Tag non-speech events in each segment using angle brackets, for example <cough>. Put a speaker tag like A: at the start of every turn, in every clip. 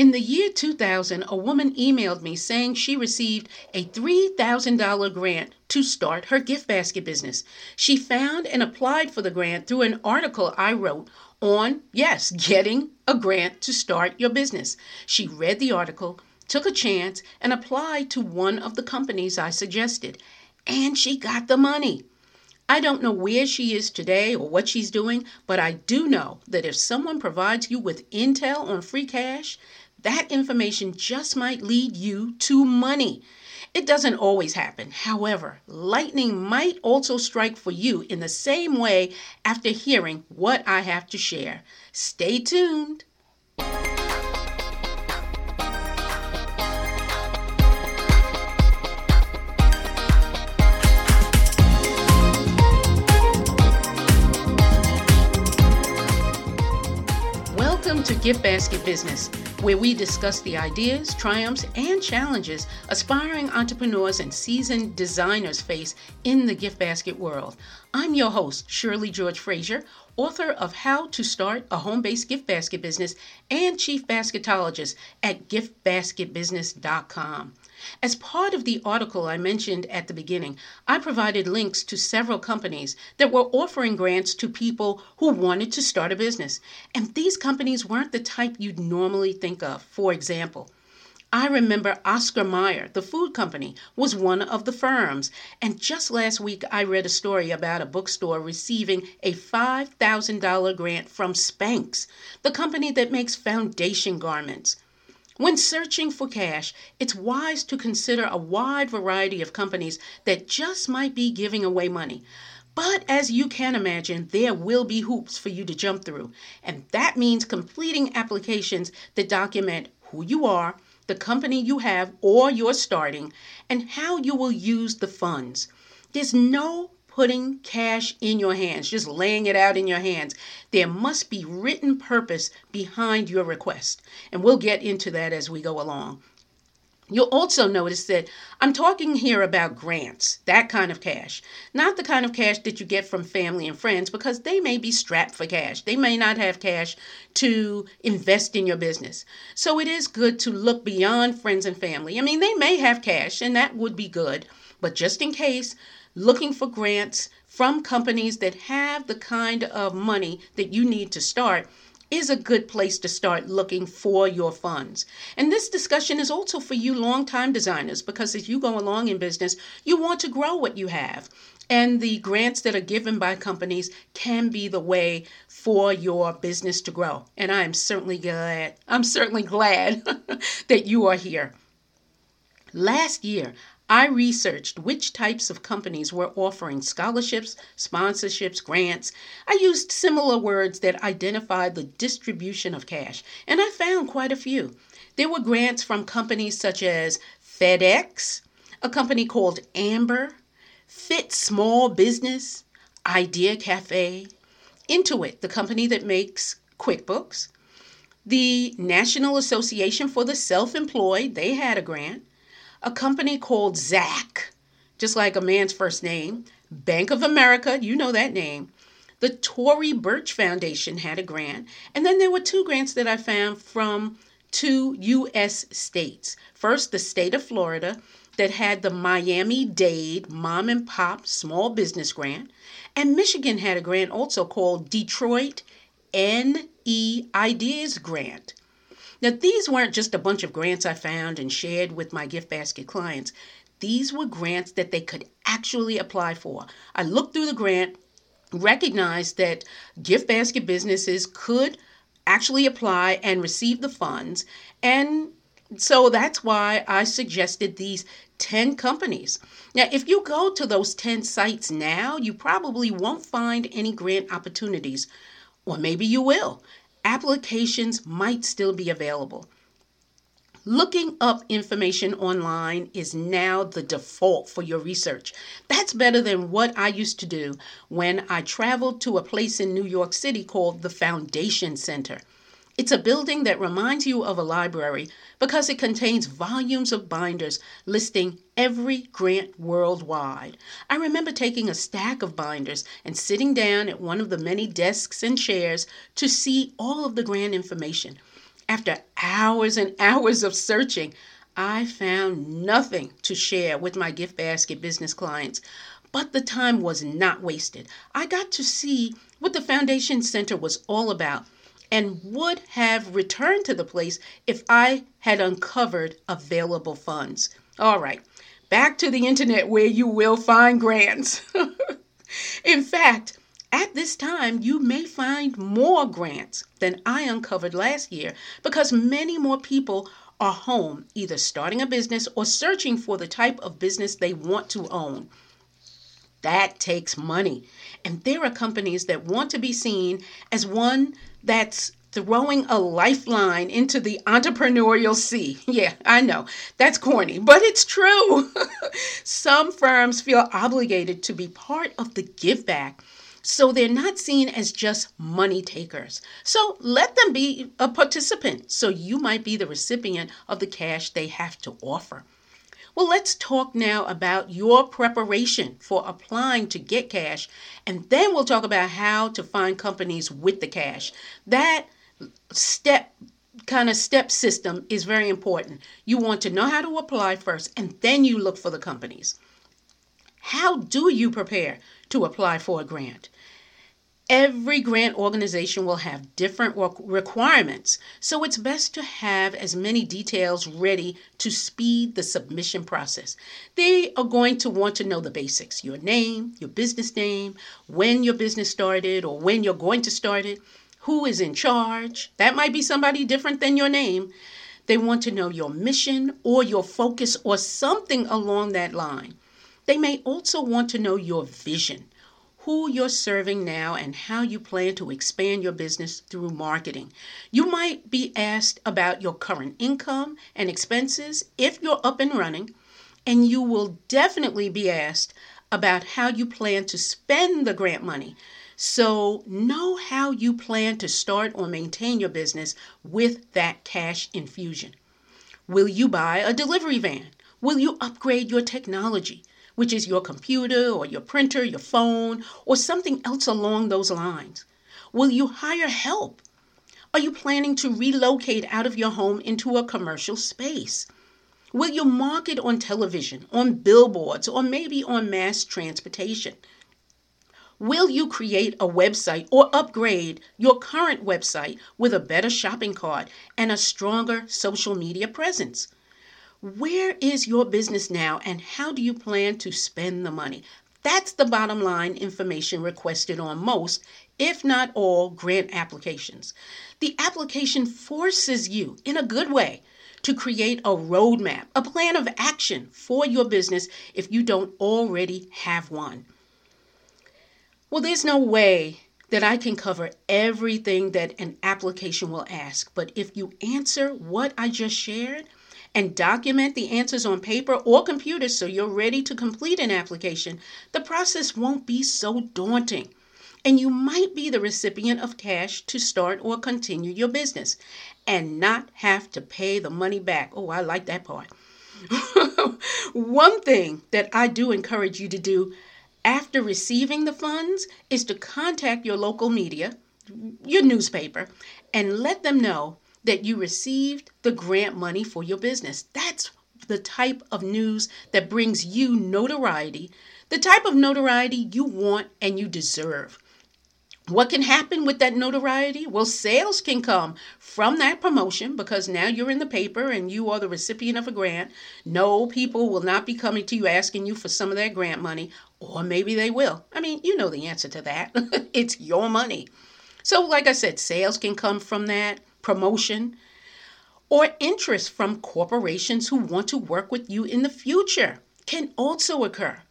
A: In the year 2000, a woman emailed me saying she received a $3,000 grant to start her gift basket business. She found and applied for the grant through an article I wrote on, yes, getting a grant to start your business. She read the article, took a chance, and applied to one of the companies I suggested. And she got the money. I don't know where she is today or what she's doing, but I do know that if someone provides you with intel on free cash, that information just might lead you to money. It doesn't always happen. However, lightning might also strike for you in the same way after hearing what I have to share. Stay tuned. Gift Basket Business, where we discuss the ideas, triumphs, and challenges aspiring entrepreneurs and seasoned designers face in the gift basket world. I'm your host, Shirley George Frazier, author of How to Start a Home Based Gift Basket Business and Chief Basketologist at giftbasketbusiness.com. As part of the article I mentioned at the beginning, I provided links to several companies that were offering grants to people who wanted to start a business. And these companies weren't the type you'd normally think of. For example, I remember Oscar Mayer, the food company, was one of the firms. And just last week, I read a story about a bookstore receiving a $5,000 grant from Spanx, the company that makes foundation garments. When searching for cash, it's wise to consider a wide variety of companies that just might be giving away money. But as you can imagine, there will be hoops for you to jump through, and that means completing applications that document who you are, the company you have or you're starting, and how you will use the funds. There's no putting cash in your hands, just laying it out in your hands. There must be written purpose behind your request. And we'll get into that as we go along. You'll also notice that I'm talking here about grants, that kind of cash, not the kind of cash that you get from family and friends because they may be strapped for cash. They may not have cash to invest in your business. So it is good to look beyond friends and family. I mean, they may have cash and that would be good, but just in case, looking for grants from companies that have the kind of money that you need to start is a good place to start looking for your funds. And this discussion is also for you long-time designers because as you go along in business, you want to grow what you have. And the grants that are given by companies can be the way for your business to grow. And I'm certainly glad, I'm certainly glad <laughs> that you are here. Last year, I researched which types of companies were offering scholarships, sponsorships, grants. I used similar words that identified the distribution of cash, and I found quite a few. There were grants from companies such as FedEx, a company called Amber, Fit Small Business, Idea Cafe, Intuit, the company that makes QuickBooks, the National Association for the Self Employed, they had a grant a company called Zach, just like a man's first name, Bank of America, you know that name. The Tory Burch Foundation had a grant, and then there were two grants that I found from two U.S. states. First, the state of Florida that had the Miami Dade Mom and Pop Small Business Grant, and Michigan had a grant also called Detroit NE Ideas Grant. Now, these weren't just a bunch of grants I found and shared with my gift basket clients. These were grants that they could actually apply for. I looked through the grant, recognized that gift basket businesses could actually apply and receive the funds, and so that's why I suggested these 10 companies. Now, if you go to those 10 sites now, you probably won't find any grant opportunities, or maybe you will applications might still be available. Looking up information online is now the default for your research. That's better than what I used to do when I traveled to a place in New York City called the Foundation Center. It's a building that reminds you of a library because it contains volumes of binders listing every grant worldwide. I remember taking a stack of binders and sitting down at one of the many desks and chairs to see all of the grant information. After hours and <laughs> hours of searching, I found nothing to share with my gift basket business clients. But the time was not wasted. I got to see what the Foundation Center was all about and would have returned to the place if I had uncovered available funds. All right, back to the internet where you will find grants. <laughs> In fact, at this time, you may find more grants than I uncovered last year because many more people are home, either starting a business or searching for the type of business they want to own. That takes money. And there are companies that want to be seen as one that's throwing a lifeline into the entrepreneurial sea. <laughs> Yeah, I know. That's corny, but it's true. <laughs> Some firms feel obligated to be part of the give back. So they're not seen as just money takers. So let them be a participant. So you might be the recipient of the cash they have to offer. Well, let's talk now about your preparation for applying to get cash, and then we'll talk about how to find companies with the cash. That step kind of step system is very important. You want to know how to apply first, and then you look for the companies. How do you prepare to apply for a grant? Every grant organization will have different requirements, so it's best to have as many details ready to speed the submission process. They are going to want to know the basics your name, your business name, when your business started or when you're going to start it, who is in charge. That might be somebody different than your name. They want to know your mission or your focus or something along that line. They may also want to know your vision, who you're serving now, and how you plan to expand your business through marketing. You might be asked about your current income and expenses if you're up and running, and you will definitely be asked about how you plan to spend the grant money. So, know how you plan to start or maintain your business with that cash infusion. Will you buy a delivery van? Will you upgrade your technology, which is your computer or your printer, your phone, or something else along those lines? Will you hire help? Are you planning to relocate out of your home into a commercial space? Will you market on television, on billboards, or maybe on mass transportation? Will you create a website or upgrade your current website with a better shopping cart and a stronger social media presence? Where is your business now and how do you plan to spend the money? That's the bottom line information requested on most, if not all, grant applications. The application forces you, in a good way, to create a roadmap, a plan of action for your business if you don't already have one. Well, there's no way that I can cover everything that an application will ask, but if you answer what I just shared and document the answers on paper or computer so you're ready to complete an application, the process won't be so daunting. And you might be the recipient of cash to start or continue your business and not have to pay the money back. Oh, I like that part. <laughs> One thing that I do encourage you to do after receiving the funds is to contact your local media, your newspaper, and let them know that you received the grant money for your business. That's the type of news that brings you notoriety, the type of notoriety you want and you deserve. What can happen with that notoriety? Well, sales can come from that promotion because now you're in the paper and you are the recipient of a grant. No, people will not be coming to you asking you for some of that grant money, or maybe they will. I mean, you know the answer to that. <laughs> it's your money. So, like I said, sales can come from that, promotion, or interest from corporations who want to work with you in the future can also occur.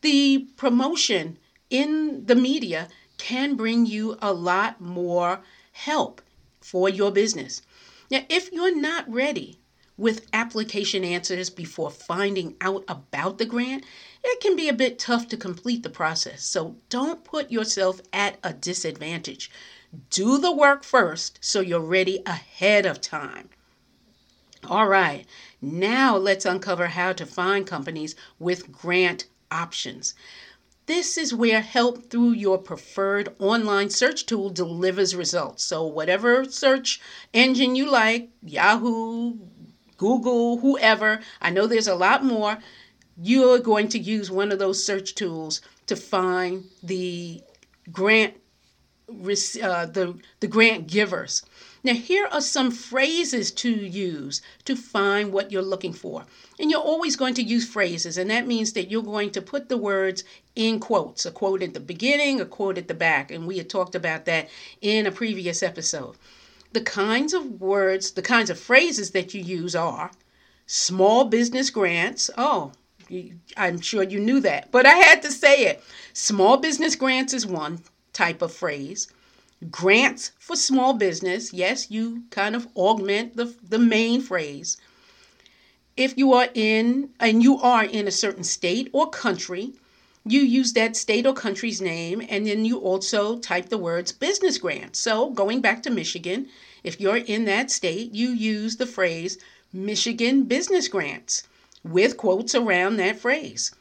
A: The promotion in the media can bring you a lot more help for your business. Now, if you're not ready with application answers before finding out about the grant, it can be a bit tough to complete the process. So don't put yourself at a disadvantage. Do the work first so you're ready ahead of time. All right, now let's uncover how to find companies with grant options. This is where help through your preferred online search tool delivers results. So, whatever search engine you like, Yahoo, Google, whoever, I know there's a lot more, you're going to use one of those search tools to find the grant uh, the the grant givers. Now, here are some phrases to use to find what you're looking for. And you're always going to use phrases, and that means that you're going to put the words in quotes a quote at the beginning, a quote at the back. And we had talked about that in a previous episode. The kinds of words, the kinds of phrases that you use are small business grants. Oh, I'm sure you knew that, but I had to say it. Small business grants is one type of phrase. Grants for small business, yes, you kind of augment the, the main phrase. If you are in, and you are in a certain state or country, you use that state or country's name and then you also type the words business grants. So, going back to Michigan, if you're in that state, you use the phrase Michigan business grants with quotes around that phrase.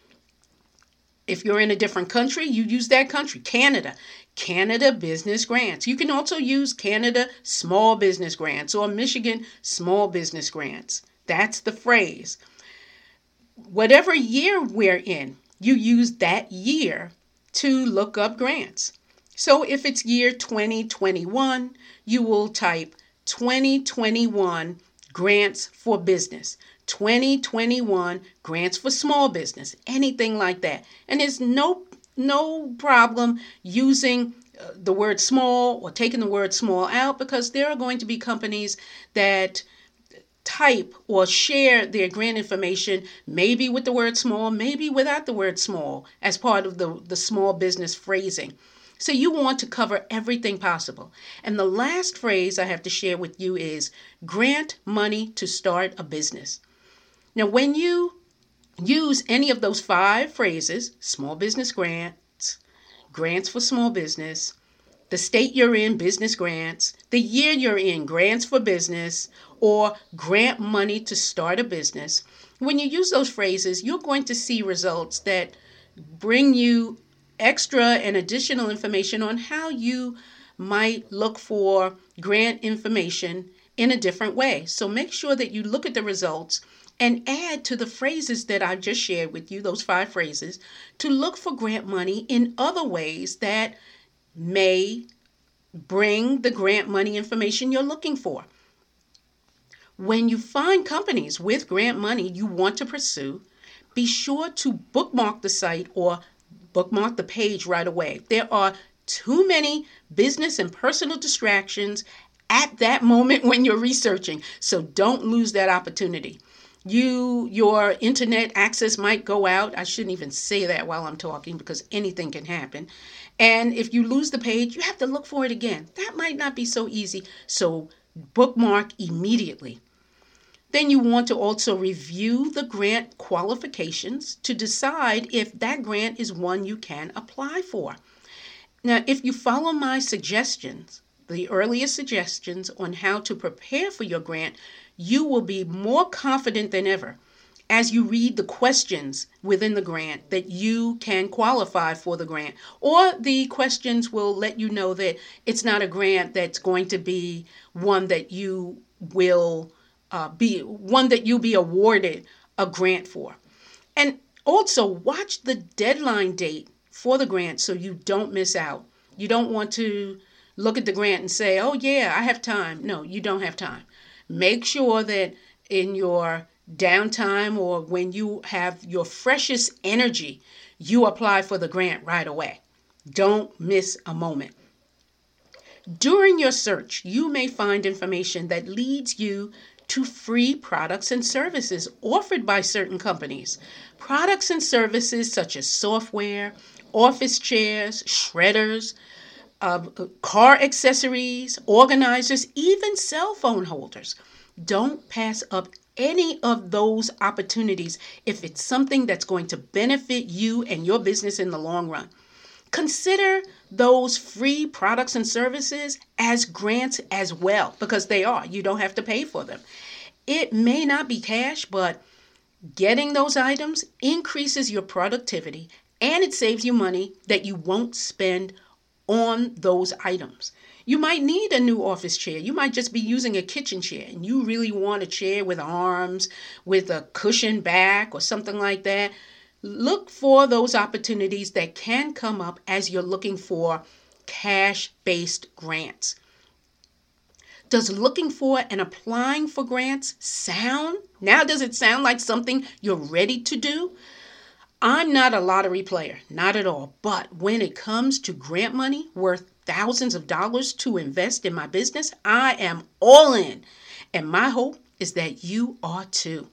A: If you're in a different country, you use that country. Canada, Canada Business Grants. You can also use Canada Small Business Grants or Michigan Small Business Grants. That's the phrase. Whatever year we're in, you use that year to look up grants. So if it's year 2021, you will type 2021 grants for business. 2021 grants for small business, anything like that. And there's no no problem using uh, the word small or taking the word small out because there are going to be companies that type or share their grant information maybe with the word small, maybe without the word small as part of the, the small business phrasing. So you want to cover everything possible. And the last phrase I have to share with you is grant money to start a business. Now, when you use any of those five phrases small business grants, grants for small business, the state you're in, business grants, the year you're in, grants for business, or grant money to start a business. When you use those phrases, you're going to see results that bring you extra and additional information on how you might look for grant information in a different way. So make sure that you look at the results and add to the phrases that I've just shared with you, those five phrases, to look for grant money in other ways that may bring the grant money information you're looking for. When you find companies with grant money you want to pursue, be sure to bookmark the site or bookmark the page right away. There are too many business and personal distractions at that moment when you're researching, so don't lose that opportunity you your internet access might go out. I shouldn't even say that while i'm talking because anything can happen. And if you lose the page you have to look for it again. That might not be so easy. So bookmark immediately. Then you want to also review the grant qualifications to decide if that grant is one you can apply for. Now if you follow my suggestions the earliest suggestions on how to prepare for your grant you will be more confident than ever as you read the questions within the grant that you can qualify for the grant. Or the questions will let you know that it's not a grant that's going to be one that you will uh, be one that you'll be awarded a grant for. And also watch the deadline date for the grant so you don't miss out. You don't want to look at the grant and say, oh, yeah, I have time. No, you don't have time. Make sure that in your downtime or when you have your freshest energy, you apply for the grant right away. Don't miss a moment. During your search, you may find information that leads you to free products and services offered by certain companies. Products and services such as software, office chairs, shredders, uh, car accessories, organizers, even cell phone holders. Don't pass up any of those opportunities if it's something that's going to benefit you and your business in the long run. Consider those free products and services as grants as well, because they are. You don't have to pay for them. It may not be cash, but getting those items increases your productivity and it saves you money that you won't spend on those items. You might need a new office chair. You might just be using a kitchen chair and you really want a chair with arms, with a cushion back, or something like that. Look for those opportunities that can come up as you're looking for cash based grants. Does looking for and applying for grants sound? Now, does it sound like something you're ready to do? I'm not a lottery player, not at all. But when it comes to grant money worth thousands of dollars to invest in my business, I am all in. And my hope is that you are too.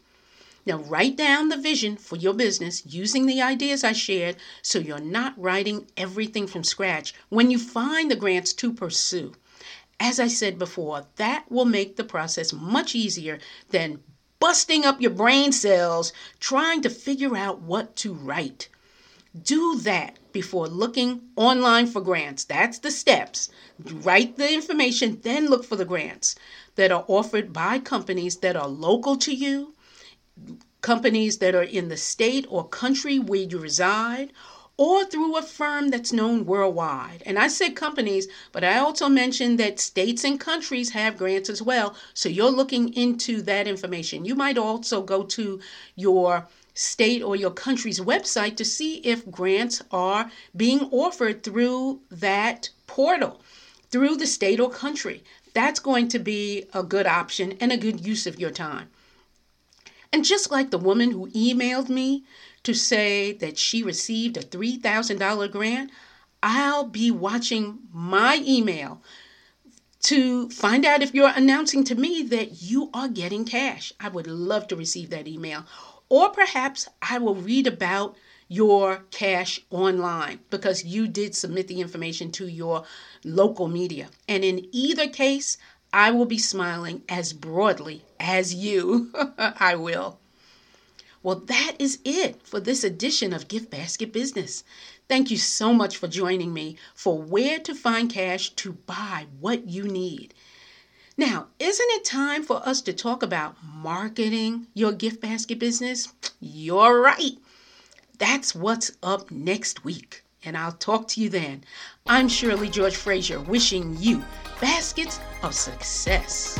A: Now, write down the vision for your business using the ideas I shared so you're not writing everything from scratch when you find the grants to pursue. As I said before, that will make the process much easier than busting up your brain cells trying to figure out what to write. Do that before looking online for grants. That's the steps. Write the information, then look for the grants that are offered by companies that are local to you, companies that are in the state or country where you reside, or through a firm that's known worldwide. And I said companies, but I also mentioned that states and countries have grants as well. So you're looking into that information. You might also go to your state or your country's website to see if grants are being offered through that portal, through the state or country. That's going to be a good option and a good use of your time. And just like the woman who emailed me to say that she received a $3,000 grant, I'll be watching my email to find out if you're announcing to me that you are getting cash. I would love to receive that email. Or perhaps I will read about your cash online because you did submit the information to your local media. And in either case, I will be smiling as broadly as you. <laughs> I will. Well, that is it for this edition of Gift Basket Business. Thank you so much for joining me for where to find cash to buy what you need. Now, isn't it time for us to talk about marketing your gift basket business? You're right. That's what's up next week. And I'll talk to you then. I'm Shirley George Frazier wishing you baskets of success.